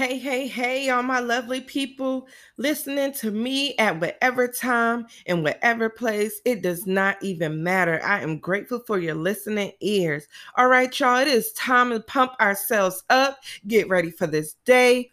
Hey, hey, hey, all my lovely people listening to me at whatever time and whatever place. It does not even matter. I am grateful for your listening ears. All right, y'all, it is time to pump ourselves up. Get ready for this day.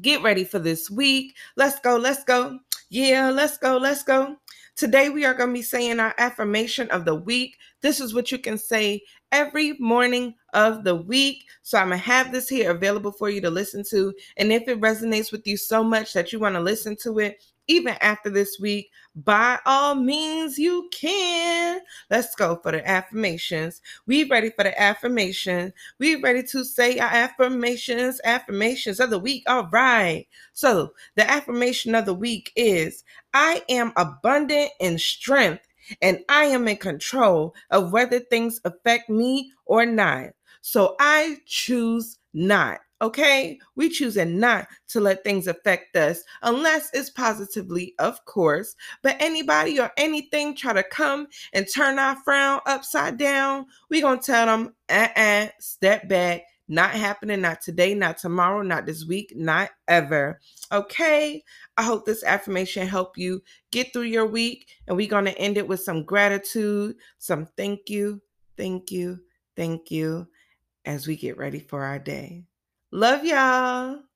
Get ready for this week. Let's go, let's go. Yeah, let's go, let's go. Today, we are going to be saying our affirmation of the week. This is what you can say every morning of the week. So I'm going to have this here available for you to listen to. And if it resonates with you so much that you want to listen to it, even after this week, by all means, you can. Let's go for the affirmations. We ready for the affirmation. We ready to say our affirmations, affirmations of the week. All right. So the affirmation of the week is I am abundant in strength and I am in control of whether things affect me or not. So I choose not. Okay, we choosing not to let things affect us unless it's positively, of course. But anybody or anything try to come and turn our frown upside down, we gonna tell them, uh-uh, step back, not happening, not today, not tomorrow, not this week, not ever. Okay. I hope this affirmation help you get through your week. And we're to end it with some gratitude, some thank you, thank you, thank you as we get ready for our day. Love y'all.